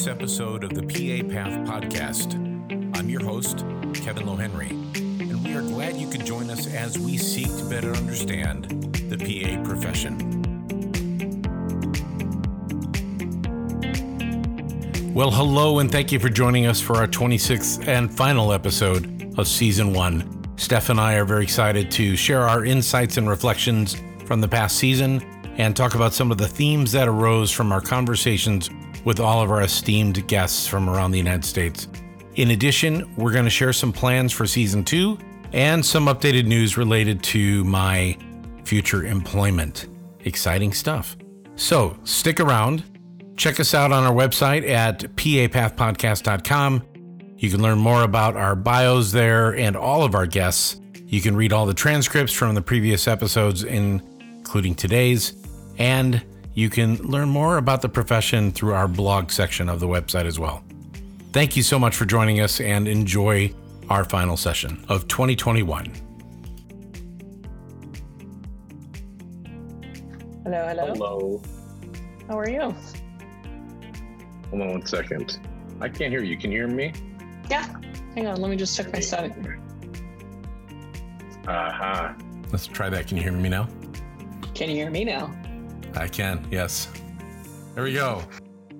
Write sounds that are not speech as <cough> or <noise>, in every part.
this episode of the PA Path Podcast. I'm your host, Kevin Lohenry, and we are glad you could join us as we seek to better understand the PA profession. Well, hello, and thank you for joining us for our 26th and final episode of Season 1. Steph and I are very excited to share our insights and reflections from the past season and talk about some of the themes that arose from our conversations with all of our esteemed guests from around the United States. In addition, we're going to share some plans for season two and some updated news related to my future employment. Exciting stuff. So stick around. Check us out on our website at papathpodcast.com. You can learn more about our bios there and all of our guests. You can read all the transcripts from the previous episodes, including today's and you can learn more about the profession through our blog section of the website as well. Thank you so much for joining us and enjoy our final session of 2021. Hello, hello. Hello. How are you? Hold on one second. I can't hear you. Can you hear me? Yeah. Hang on, let me just check my setting. Aha. Let's try that. Can you hear me now? Can you hear me now? I can, yes. There we go.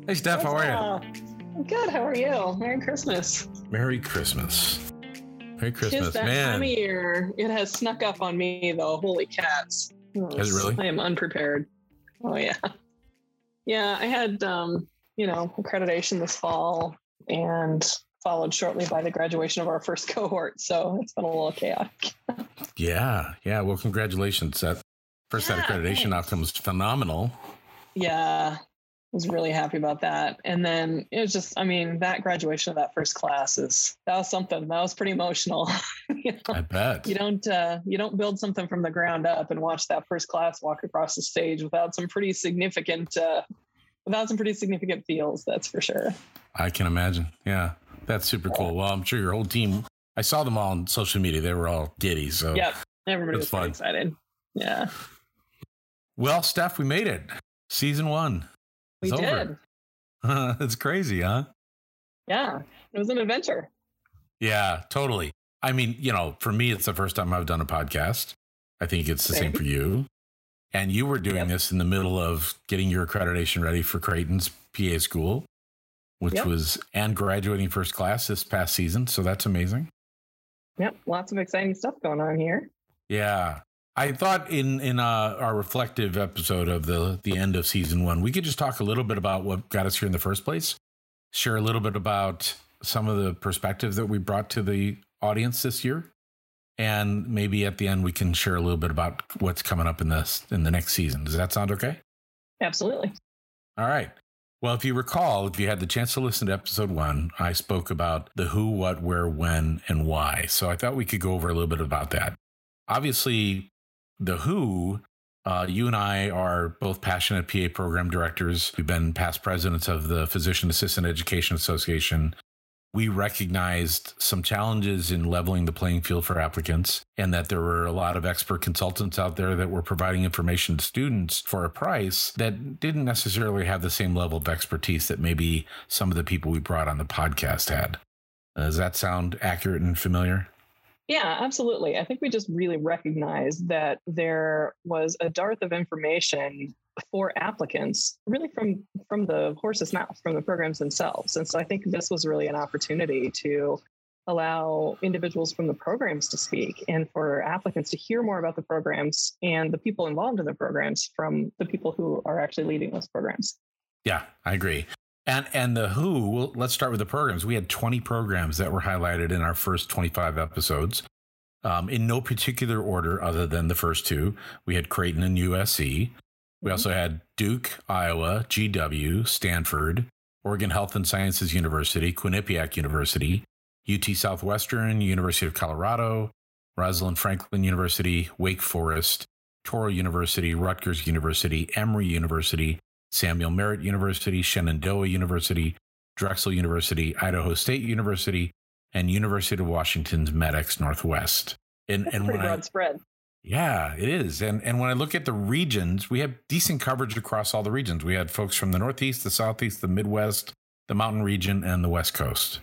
Hey, Steph, how are you? I'm good. How are you? Merry Christmas. Merry Christmas. Merry Christmas, Tis that man. time of year. It has snuck up on me, though. Holy cats. Has it really? I am unprepared. Oh, yeah. Yeah, I had, um, you know, accreditation this fall and followed shortly by the graduation of our first <laughs> cohort. So it's been a little chaotic. Yeah, yeah. Well, congratulations. That first that Yeah, accreditation thanks. outcome was phenomenal. Yeah, was really happy about that. And then it was just, I mean, that graduation of that first class is that was something. That was pretty emotional. <laughs> you, know, I bet. you don't uh, you don't build something from the ground up and watch that first class walk across the stage without some pretty significant uh, without some pretty significant feels. That's for sure. I can imagine. Yeah, that's super cool. Well, I'm sure your whole team. I saw them all on social media. They were all giddy. So, Yep, everybody was pretty fun. excited. Yeah, well, Steph, we made it. Season one. we It's did. over. <laughs> it's crazy, huh? Yeah, it was an adventure. Yeah, totally. I mean, you know, for me, it's the first time I've done a podcast. I think it's the same Same. for you. And you were doing Yep. this in the middle of getting your accreditation ready for Creighton's PA school, which Yep. was and graduating first class this past season. So that's amazing. Yep, lots of exciting stuff going on here. Yeah. I thought in in uh, our reflective episode of the the end of season one, we could just talk a little bit about what got us here in the first place. Share a little bit about some of the perspectives that we brought to the audience this year, and maybe at the end we can share a little bit about what's coming up in this in the next season. Does that sound okay? Absolutely. All right. Well, if you recall, if you had the chance to listen to episode one, I spoke about the who, what, where, when, and why. So I thought we could go over a little bit about that. Obviously, the who, uh, you and I are both passionate PA program directors. We've been past presidents of the Physician Assistant Education Association. We recognized some challenges in leveling the playing field for applicants, and that there were a lot of expert consultants out there that were providing information to students for a price that didn't necessarily have the same level of expertise that maybe some of the people we brought on the podcast had. Does that sound accurate and familiar? Yeah, absolutely. I think we just really recognized that there was a dearth of information for applicants, really from from the horse's mouth, from the programs themselves. And so I think this was really an opportunity to allow individuals from the programs to speak and for applicants to hear more about the programs and the people involved in the programs from the people who are actually leading those programs. Yeah, I agree. And and the who, well, let's start with the programs. We had 20 programs that were highlighted in our first 25 episodes. Um, in no particular order other than the first two. We had Creighton and USC. We also had Duke, Iowa, GW, Stanford, Oregon Health and Sciences University, Quinnipiac University, UT Southwestern, University of Colorado, Rosalind Franklin University, Wake Forest, Touro University, Rutgers University, Emory University, Samuel Merritt University, Shenandoah University, Drexel University, Idaho State University, and University of Washington's MEDEX Northwest. And That's and pretty when I broad spread. yeah, it is. And and when I look at the regions, we have decent coverage across all the regions. We had folks from the Northeast, the Southeast, the Midwest, the mountain region, and the West Coast.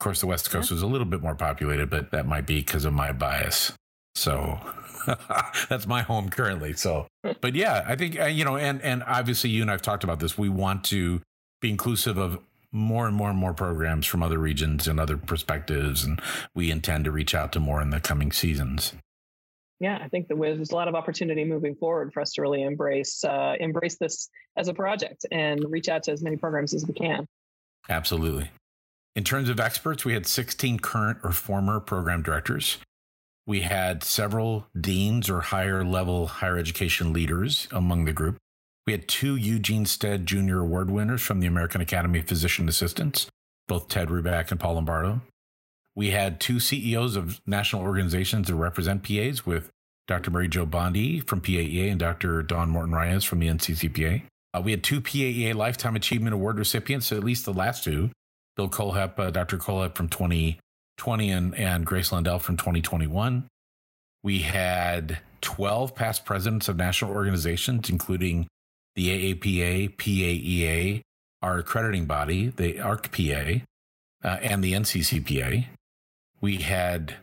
Of course, the West Coast yeah. was a little bit more populated, but that might be because of my bias. So <laughs> that's my home currently. So, but yeah, I think uh, you know, and and obviously you and I've talked about this. We want to be inclusive of more and more and more programs from other regions and other perspectives, and we intend to reach out to more in the coming seasons. Yeah, I think that there's a lot of opportunity moving forward for us to really embrace uh, embrace this as a project and reach out to as many programs as we can. Absolutely. In terms of experts, we had 16 current or former program directors. We had several deans or higher level higher education leaders among the group. We had two Eugene Stead Jr. Award winners from the American Academy of Physician Assistants, both Ted Ruback and Paul Lombardo. We had two CEOs of national organizations that represent PAs with Dr. Mary Jo Bondi from PAEA and Dr. Dawn Morton-Rias from the NCCPA. Uh, we had two PAEA Lifetime Achievement Award recipients, at least the last two, Bill Kohlhepp, uh, Dr. Kohlhepp from 2020 and, and Grace Landel from 2021. We had 12 past presidents of national organizations, including the AAPA, PAEA, our accrediting body, the ARCPA, uh, and the NCCPA. We had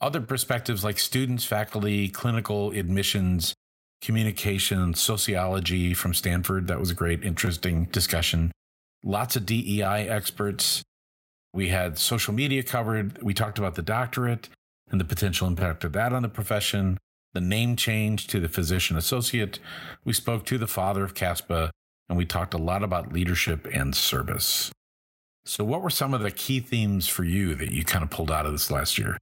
other perspectives like students, faculty, clinical admissions, communication, sociology from Stanford. That was a great, interesting discussion lots of DEI experts. We had social media covered. We talked about the doctorate and the potential impact of that on the profession, the name change to the physician associate. We spoke to the father of CASPA, and we talked a lot about leadership and service. So, what were some of the key themes for you that you kind of pulled out of this last year?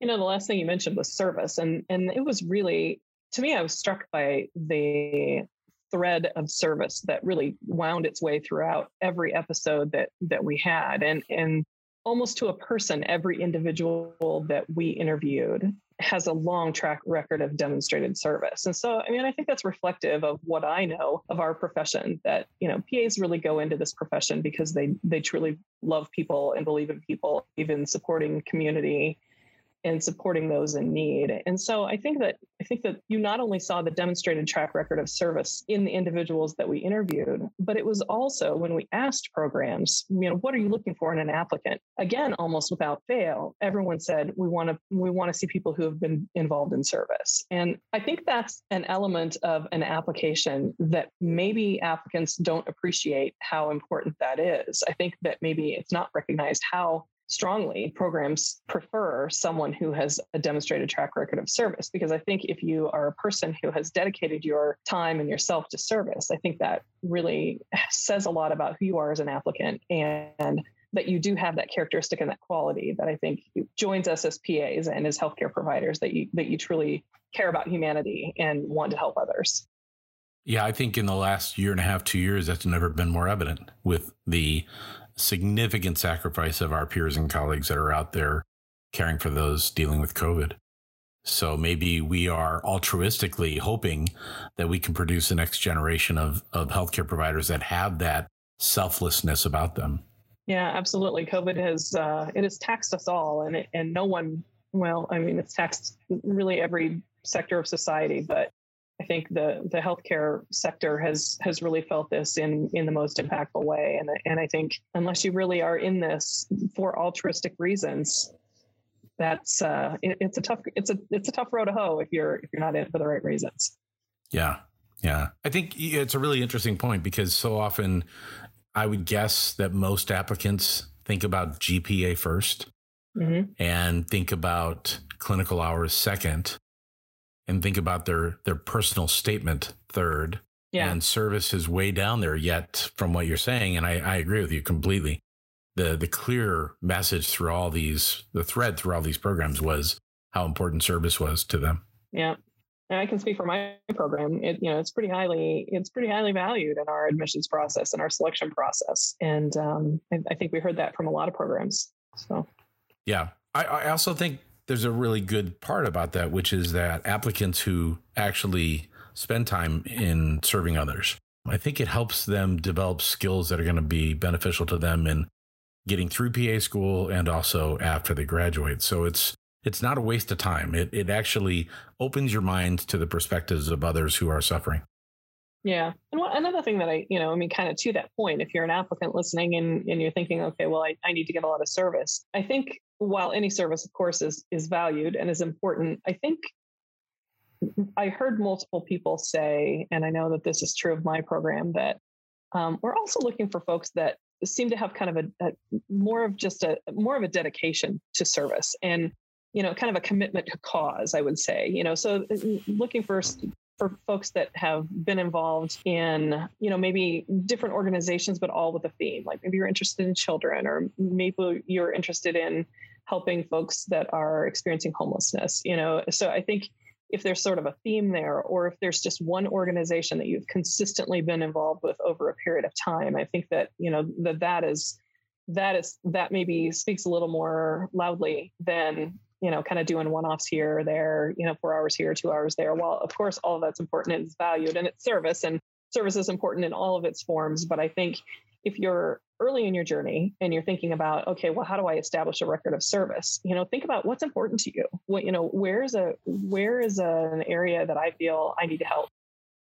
You know, the last thing you mentioned was service, and and it was really to me, I was struck by the thread of service that really wound its way throughout every episode that that we had and and almost to a person every individual that we interviewed has a long track record of demonstrated service. And so i mean i think that's reflective of what i know of our profession that you know pas really go into this profession because they they truly love people and believe in people even supporting community and supporting those in need. And so I think that I think that you not only saw the demonstrated track record of service in the individuals that we interviewed, but it was also when we asked programs, you know, what are you looking for in an applicant? Again, almost without fail, everyone said we want to we want to see people who have been involved in service. And I think that's an element of an application that maybe applicants don't appreciate how important that is. I think that maybe it's not recognized how strongly programs prefer someone who has a demonstrated track record of service because i think if you are a person who has dedicated your time and yourself to service i think that really says a lot about who you are as an applicant and that you do have that characteristic and that quality that i think joins us as pas and as healthcare providers that you that you truly care about humanity and want to help others. Yeah i think in the last year and a half two years that's never been more evident with the significant sacrifice of our peers and colleagues that are out there caring for those dealing with COVID. So maybe we are altruistically hoping that we can produce the next generation of, of healthcare providers that have that selflessness about them. Yeah, absolutely. COVID has uh, it has taxed us all, and it, and no one. Well, I mean, it's taxed really every sector of society, but I think the the healthcare sector has has really felt this in in the most impactful way, and and I think unless you really are in this for altruistic reasons, that's uh, it, it's a tough it's a it's a tough road to hoe if you're if you're not in it for the right reasons. Yeah, yeah, I think it's a really interesting point because so often I would guess that most applicants think about GPA 1st mm-hmm. and think about clinical hours second and think about their their personal statement third yeah. and service is way down there yet from what you're saying and I, I agree with you completely the the clear message through all these the thread through all these programs was how important service was to them yeah and I can speak for my program. It, you know, it's pretty highly, it's pretty highly valued in our admissions process and our selection process. And um, I, I, think we heard that from a lot of programs. So, yeah, I, I also think there's a really good part about that, which is that applicants who actually spend time in serving others, I think it helps them develop skills that are going to be beneficial to them in getting through PA school and also after they graduate. So it's it's not a waste of time. It it actually opens your mind to the perspectives of others who are suffering. Yeah. And another thing that I, you know, I mean, kind of to that point, if you're an applicant listening and, and you're thinking, okay, well, I, I need to get a lot of service. I think while any service, of course, is, is valued and is important, I think I heard multiple people say, and I know that this is true of my program, that um, we're also looking for folks that seem to have kind of a, a, more of just a more of a dedication to service and you know kind of a commitment to cause i would say you know so uh, looking for for folks that have been involved in, you know, maybe different organizations, but all with a theme. Like maybe you're interested in children, or maybe you're interested in helping folks that are experiencing homelessness. You know, so I think if there's sort of a theme there, or if there's just one organization that you've consistently been involved with over a period of time, I think that you know that that is that is that maybe speaks a little more loudly than you know, kind of doing one offs here or there, you know, four hours here, two hours there. Well, of course, all of that's important and it's valued and it's service and service is important in all of its forms. But I think if you're early in your journey and you're thinking about, okay, well, how do I establish a record of service? You know, think about what's important to you. What, you know, where's a, where is a, an area that I feel I need to help?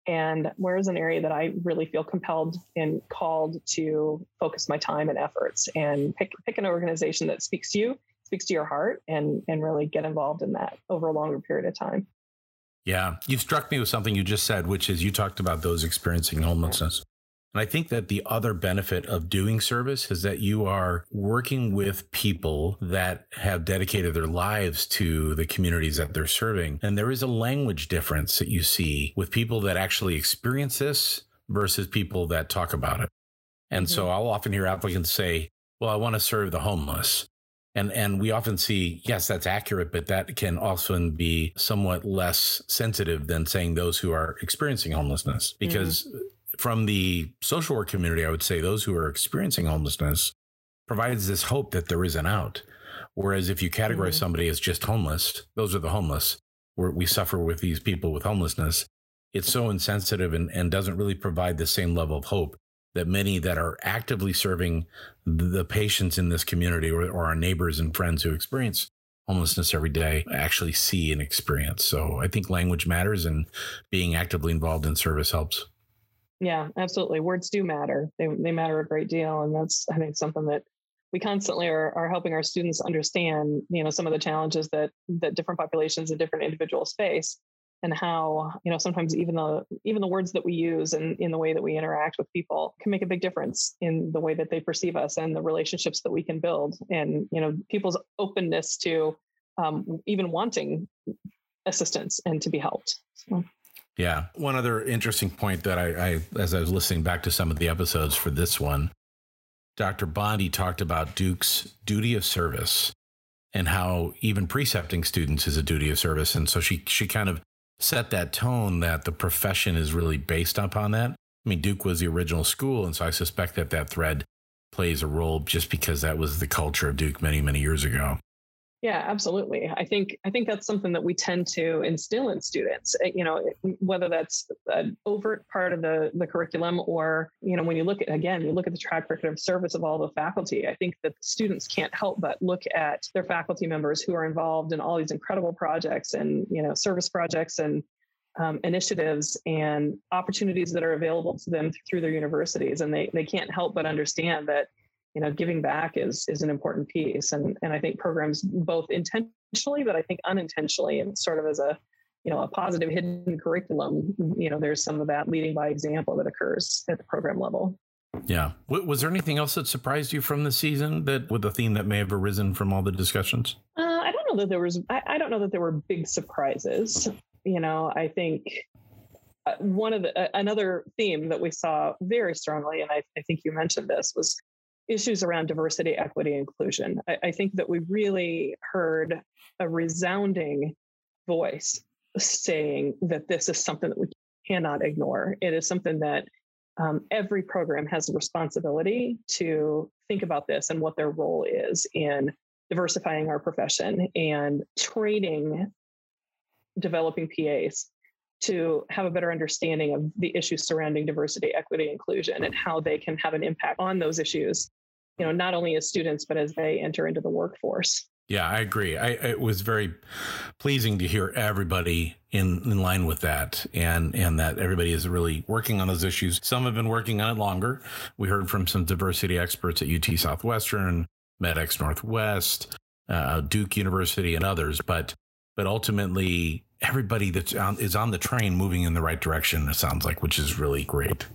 And where is an area that I really feel compelled and called to focus my time and efforts and pick, pick an organization that speaks to you speaks to your heart and and really get involved in that over a longer period of time. Yeah, you struck me with something you just said, which is you talked about those experiencing homelessness. And I think that the other benefit of doing service is that you are working with people that have dedicated their lives to the communities that they're serving. And there is a language difference that you see with people that actually experience this versus people that talk about it. And mm-hmm. so I'll often hear applicants say, Well, I want to serve the homeless. And and we often see, yes, that's accurate, but that can often be somewhat less sensitive than saying those who are experiencing homelessness. Because mm-hmm. from the social work community, I would say those who are experiencing homelessness provides this hope that there is an out. Whereas if you categorize mm-hmm. somebody as just homeless, those are the homeless. Where we suffer with these people with homelessness. It's so insensitive and, and doesn't really provide the same level of hope that many that are actively serving the patients in this community or, or our neighbors and friends who experience homelessness every day actually see and experience. So I think language matters and being actively involved in service helps. Yeah, absolutely. Words do matter. They, they matter a great deal. And that's, I think, something that we constantly are, are helping our students understand, you know, some of the challenges that, that different populations and different individuals face and how you know sometimes even the even the words that we use and in the way that we interact with people can make a big difference in the way that they perceive us and the relationships that we can build and you know people's openness to um, even wanting assistance and to be helped so. yeah one other interesting point that I, I as i was listening back to some of the episodes for this one dr bondi talked about duke's duty of service and how even precepting students is a duty of service. And so she she kind of set that tone that the profession is really based upon that. I mean, Duke was the original school, and so I suspect that that thread plays a role just because that was the culture of Duke many, many years ago. Yeah, absolutely. I think I think that's something that we tend to instill in students. Eh, you know, whether that's an overt part of the the curriculum or you know when you look at again you look at the track record of service of all the faculty. I think that students can't help but look at their faculty members who are involved in all these incredible projects and you know service projects and um, initiatives and opportunities that are available to them through their universities, and they they can't help but understand that you know giving back is is an important piece. And and i think programs both intentionally but i think unintentionally and sort of as a you know a positive hidden curriculum you know there's some of that leading by example that occurs at the program level. Yeah. Was there anything else that surprised you from the season that with a theme that may have arisen from all the discussions? Uh, i don't know that there was I, I don't know that there were big surprises. You know i think uh, one of the uh, another theme that we saw very strongly and I, I think you mentioned this was issues around diversity, equity, inclusion. I, I think that we really heard a resounding voice saying that this is something that we cannot ignore. It is something that um, every program has a responsibility to think about this and what their role is in diversifying our profession and training developing PAs to have a better understanding of the issues surrounding diversity, equity, inclusion, and how they can have an impact on those issues you know, not only as students, but as they enter into the workforce. Yeah, I agree. I, it was very pleasing to hear everybody in, in line with that and, and that everybody is really working on those issues. Some have been working on it longer. We heard from some diversity experts at UT Southwestern, MEDEX Northwest, uh, Duke University, and others. But but ultimately, everybody that's on, is on the train moving in the right direction. It sounds like, which is really great.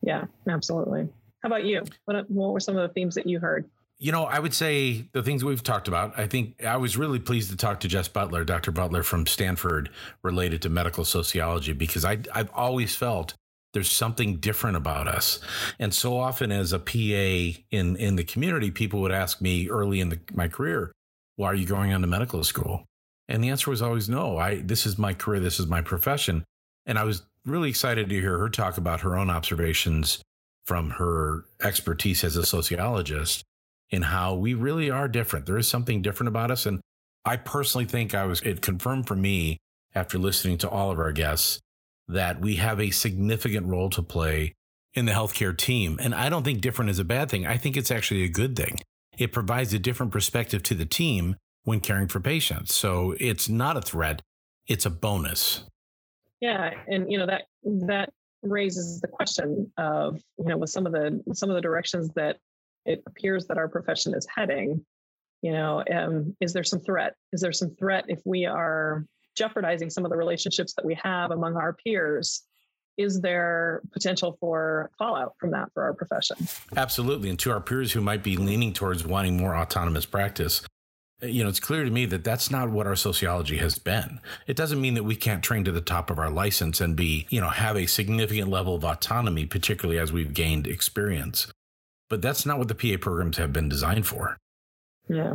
Yeah, absolutely. How about you? What what were some of the themes that you heard? You know, I would say the things we've talked about. I think I was really pleased to talk to Jess Butler, Dr. Butler from Stanford, related to medical sociology, because I, I've always felt there's something different about us. And so often, as a PA in in the community, people would ask me early in the, my career, "Why are you going on to medical school?" And the answer was always no. I this is my career, this is my profession. And I was really excited to hear her talk about her own observations from her expertise as a sociologist in how we really are different. There is something different about us. And I personally think I was, it confirmed for me after listening to all of our guests that we have a significant role to play in the healthcare team. And I don't think different is a bad thing. I think it's actually a good thing. It provides a different perspective to the team when caring for patients. So it's not a threat, it's a bonus. Yeah. And, you know, that, that raises the question of, you know, with some of the, some of the directions that it appears that our profession is heading you know um, is there some threat? Is there some threat if we are jeopardizing some of the relationships that we have among our peers? Is there potential for fallout from that for our profession? Absolutely. And to our peers who might be leaning towards wanting more autonomous practice Uh, you know it's clear to me that that's not what our sociology has been it doesn't mean that we can't train to the top of our license and be you know have a significant level of autonomy particularly as we've gained experience but that's not what the PA programs have been designed for. Yeah.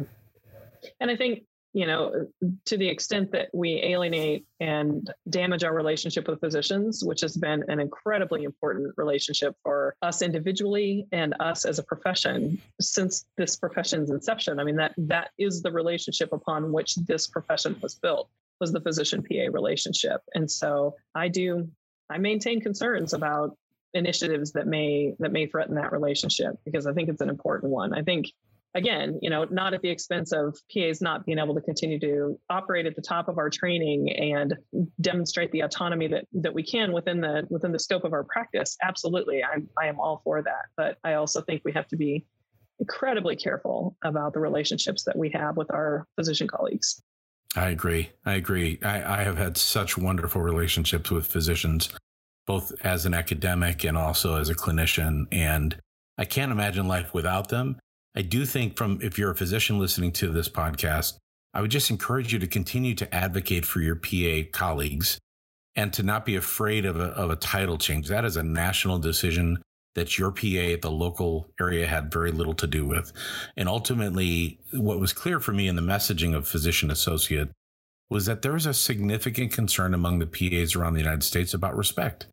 And I think, you know, to the extent that we alienate and damage our relationship with physicians, which has been an incredibly important relationship for us individually and us as a profession since this profession's inception. I mean, that that is the relationship upon which this profession was built was the physician PA relationship. And so I do I maintain concerns about initiatives that may that may threaten that relationship because I think it's an important one. I think again, you know, not at the expense of PAs not being able to continue to operate at the top of our training and demonstrate the autonomy that that we can within the within the scope of our practice. Absolutely, I'm I am all for that. But I also think we have to be incredibly careful about the relationships that we have with our physician colleagues. I agree. I agree. I, I have had such wonderful relationships with physicians both as an academic and also as a clinician. And I can't imagine life without them. I do think from if you're a physician listening to this podcast, I would just encourage you to continue to advocate for your PA colleagues and to not be afraid of a, of a title change. That is a national decision that your PA at the local area had very little to do with. And ultimately, what was clear for me in the messaging of physician associate was that there was a significant concern among the PAs around the United States about respect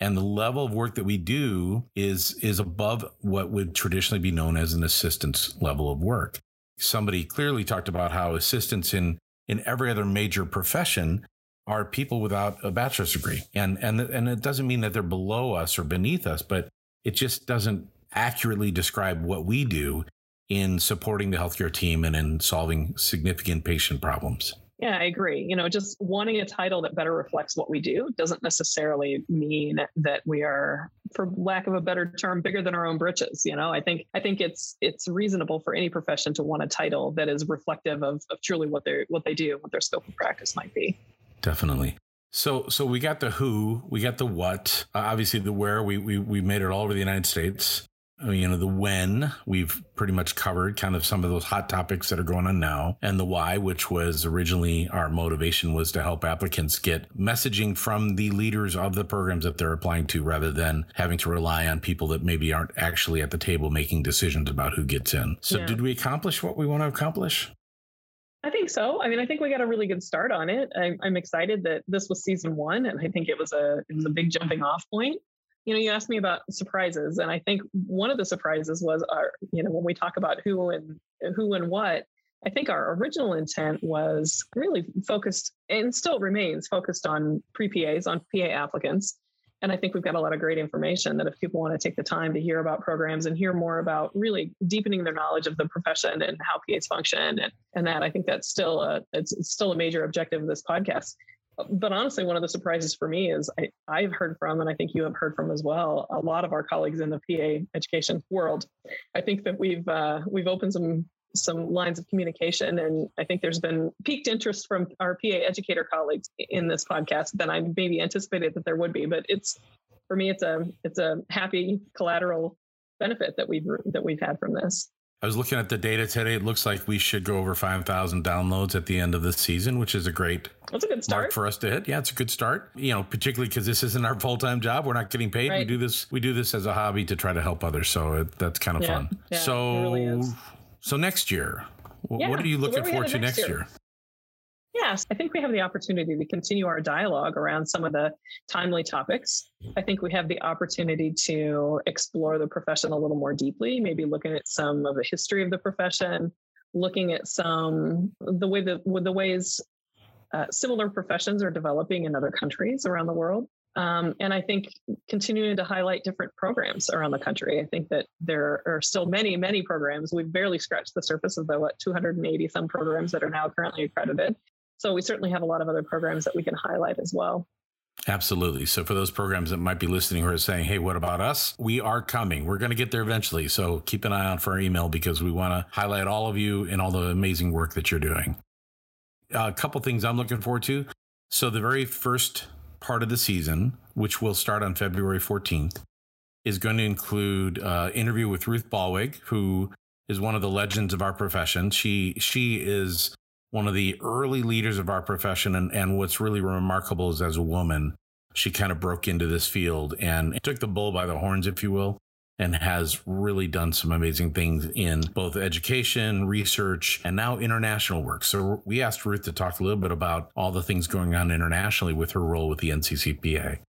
and the level of work that we do is is above what would traditionally be known as an assistance level of work. Somebody clearly talked about how assistants in in every other major profession are people without a bachelor's degree. And and and it doesn't mean that they're below us or beneath us but it just doesn't accurately describe what we do in supporting the healthcare team and in solving significant patient problems yeah, I agree. You know, just wanting a title that better reflects what we do doesn't necessarily mean that we are, for lack of a better term, bigger than our own britches. You know, I think I think it's it's reasonable for any profession to want a title that is reflective of, of truly what they what they do, what their scope of practice might be. Definitely. So so we got the who, we got the what, uh, obviously the where. We we we made it all over the United States. Uh, you know, the when we've pretty much covered kind of some of those hot topics that are going on now and the why, which was originally our motivation was to help applicants get messaging from the leaders of the programs that they're applying to rather than having to rely on people that maybe aren't actually at the table making decisions about who gets in. So yeah. did we accomplish what we want to accomplish? I think so. I mean, I think we got a really good start on it. I'm, I'm excited that this was season one, and I think it was a it was a big jumping off point you know, you asked me about surprises, and I think one of the surprises was our, you know, when we talk about who and who and what. I think our original intent was really focused and still remains focused on pre PAs, on PA applicants. And I think we've got a lot of great information that if people want to take the time to hear about programs and hear more about really deepening their knowledge of the profession and how PAs function and, and that, I think that's still a, it's, it's still a major objective of this podcast. But honestly, one of the surprises for me is I, I've heard from, and I think you have heard from as well, a lot of our colleagues in the PA education world. I think that we've uh, we've opened some some lines of communication. And I think there's been piqued interest from our PA educator colleagues in this podcast than I maybe anticipated that there would be. But it's for me, it's a it's a happy collateral benefit that we've that we've had from this. I was looking at the data today. It looks like we should go over 5,000 downloads at the end of this season, which is a great That's a good start for us to hit. Yeah, it's a good start. You know, particularly because this isn't our full time job. We're not getting paid. Right. We do this. We do this as a hobby to try to help others. So it, that's kind of yeah, fun. Yeah, so really so next year, yeah. what are you looking so forward to next year? year? Yes, I think we have the opportunity to continue our dialogue around some of the timely topics. I think we have the opportunity to explore the profession a little more deeply, maybe looking at some of the history of the profession, looking at some the way that the ways uh, similar professions are developing in other countries around the world. Um, and I think continuing to highlight different programs around the country. I think that there are still many, many programs. We've barely scratched the surface of the what 280 some programs that are now currently accredited. So we certainly have a lot of other programs that we can highlight as well. Absolutely. So for those programs that might be listening who are saying, "Hey, what about us?" We are coming. We're going to get there eventually. So keep an eye out for our email because we want to highlight all of you and all the amazing work that you're doing. a couple things I'm looking forward to. So the very first part of the season, which will start on February 14th, is going to include uh, interview with Ruth Ballweg, who is one of the legends of our profession. She she is one of the early leaders of our profession, and and what's really remarkable is as a woman, she kind of broke into this field and took the bull by the horns, if you will, and has really done some amazing things in both education, research, and now international work. So we asked Ruth to talk a little bit about all the things going on internationally with her role with the NCCPA.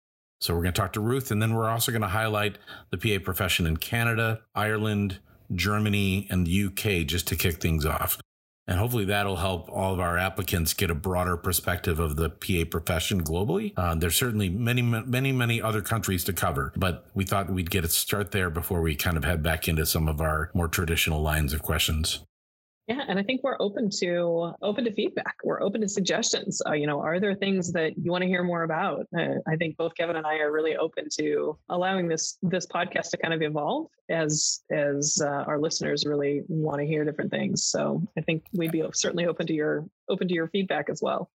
So we're going to talk to Ruth, and then we're also going to highlight the PA profession in Canada, Ireland, Germany, and the UK just to kick things off. And hopefully that'll help all of our applicants get a broader perspective of the PA profession globally. Uh, there's certainly many, many, many other countries to cover, but we thought we'd get a start there before we kind of head back into some of our more traditional lines of questions. Yeah, and I think we're open to open to feedback. We're open to suggestions. Uh, you know, are there things that you want to hear more about? Uh, I think both Kevin and I are really open to allowing this this podcast to kind of evolve as as uh, our listeners really want to hear different things. So I think we'd be certainly open to your open to your feedback as well.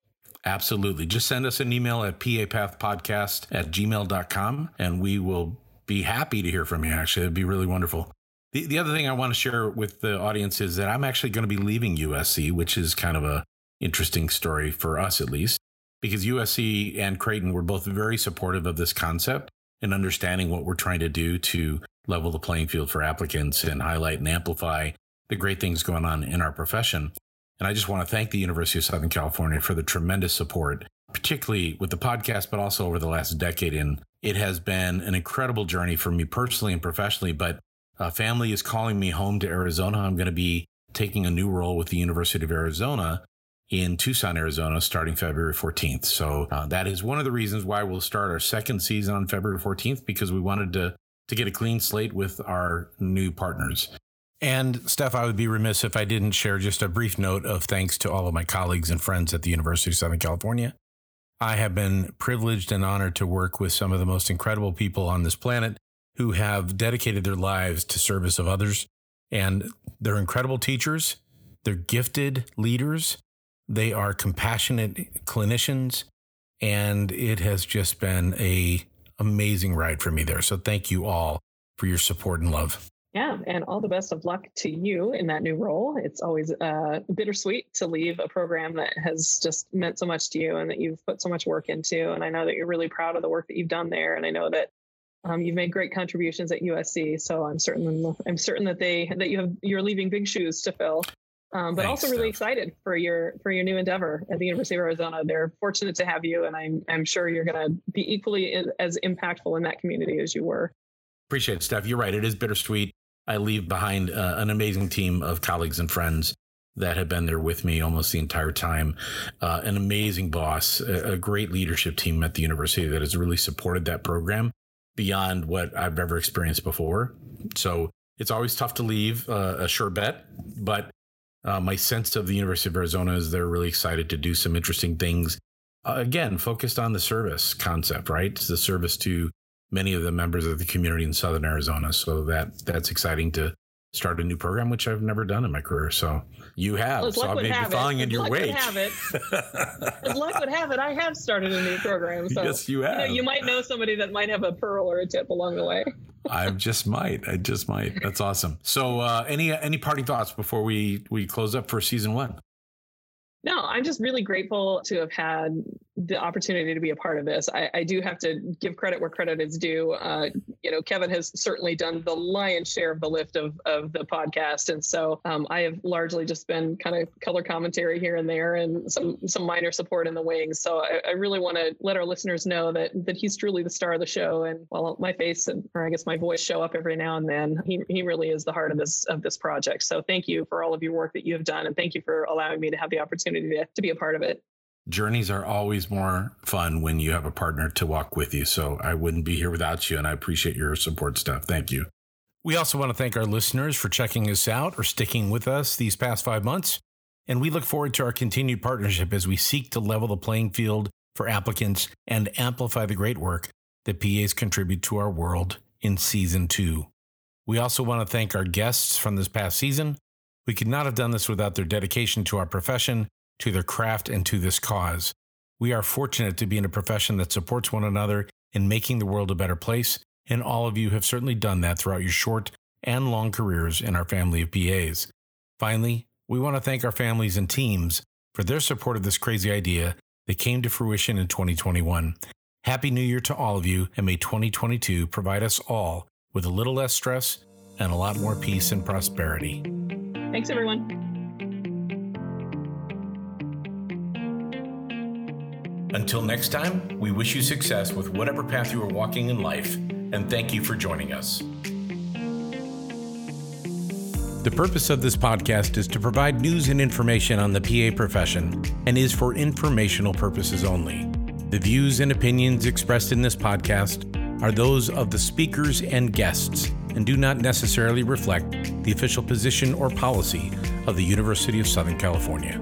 Absolutely. Just send us an email at papathpodcast at gmail.com and we will be happy to hear from you. Actually, it'd be really wonderful. The, the other thing I want to share with the audience is that I'm actually going to be leaving USC, which is kind of a interesting story for us at least, because USC and Creighton were both very supportive of this concept and understanding what we're trying to do to level the playing field for applicants and highlight and amplify the great things going on in our profession. And I just want to thank the University of Southern California for the tremendous support, particularly with the podcast, but also over the last decade. And it has been an incredible journey for me personally and professionally, but uh, family is calling me home to Arizona. I'm going to be taking a new role with the University of Arizona in Tucson, Arizona, starting February 14th. So uh, that is one of the reasons why we'll start our second season on February 14th because we wanted to to get a clean slate with our new partners. And Steph, I would be remiss if I didn't share just a brief note of thanks to all of my colleagues and friends at the University of Southern California. I have been privileged and honored to work with some of the most incredible people on this planet who have dedicated their lives to service of others. And they're incredible teachers, they're gifted leaders, they are compassionate clinicians, and it has just been a amazing ride for me there. So thank you all for your support and love. Yeah, and all the best of luck to you in that new role. It's always uh, bittersweet to leave a program that has just meant so much to you and that you've put so much work into. And I know that you're really proud of the work that you've done there. And I know that um, you've made great contributions at USC, so I'm certain I'm certain that they that you have you're leaving big shoes to fill. Um, but Thanks, also really Steph. excited for your for your new endeavor at the University of Arizona. They're fortunate to have you, and I'm I'm sure you're going to be equally as impactful in that community as you were. Appreciate it, Steph. You're right. It is bittersweet. I leave behind uh, an amazing team of colleagues and friends that have been there with me almost the entire time. Uh, an amazing boss, a, a great leadership team at the university that has really supported that program beyond what I've ever experienced before. So it's always tough to leave uh, a sure bet, but uh, my sense of the University of Arizona is they're really excited to do some interesting things. Uh, again, focused on the service concept, right? It's the service to many of the members of the community in Southern Arizona. So that that's exciting to start a new program, which I've never done in my career. So you have. Well, so I may be following in your wake. Have it. <laughs> as luck would have it, I have started a new program. So yes, you have. You, know, you might know somebody that might have a pearl or a tip along the way. I just might. I just might. That's awesome. So, uh, any any party thoughts before we we close up for season one? No, I'm just really grateful to have had the opportunity to be a part of this. I, I do have to give credit where credit is due. Uh, you know, Kevin has certainly done the lion's share of the lift of of the podcast, and so um, I have largely just been kind of color commentary here and there, and some some minor support in the wings. So I, I really want to let our listeners know that that he's truly the star of the show, and while my face and or I guess my voice show up every now and then, he he really is the heart of this of this project. So thank you for all of your work that you have done, and thank you for allowing me to have the opportunity to, to be a part of it journeys are always more fun when you have a partner to walk with you. So I wouldn't be here without you, and I appreciate your support, Steph. Thank you. We also want to thank our listeners for checking us out or sticking with us these past five months. And we look forward to our continued partnership as we seek to level the playing field for applicants and amplify the great work that PAs contribute to our world in season two. We also want to thank our guests from this past season. We could not have done this without their dedication to our profession to their craft, and to this cause. We are fortunate to be in a profession that supports one another in making the world a better place, and all of you have certainly done that throughout your short and long careers in our family of PAs. Finally, we want to thank our families and teams for their support of this crazy idea that came to fruition in 2021. Happy New Year to all of you, and may 2022 provide us all with a little less stress and a lot more peace and prosperity. Thanks, everyone. Until next time, we wish you success with whatever path you are walking in life, and thank you for joining us. The purpose of this podcast is to provide news and information on the PA profession and is for informational purposes only. The views and opinions expressed in this podcast are those of the speakers and guests and do not necessarily reflect the official position or policy of the University of Southern California.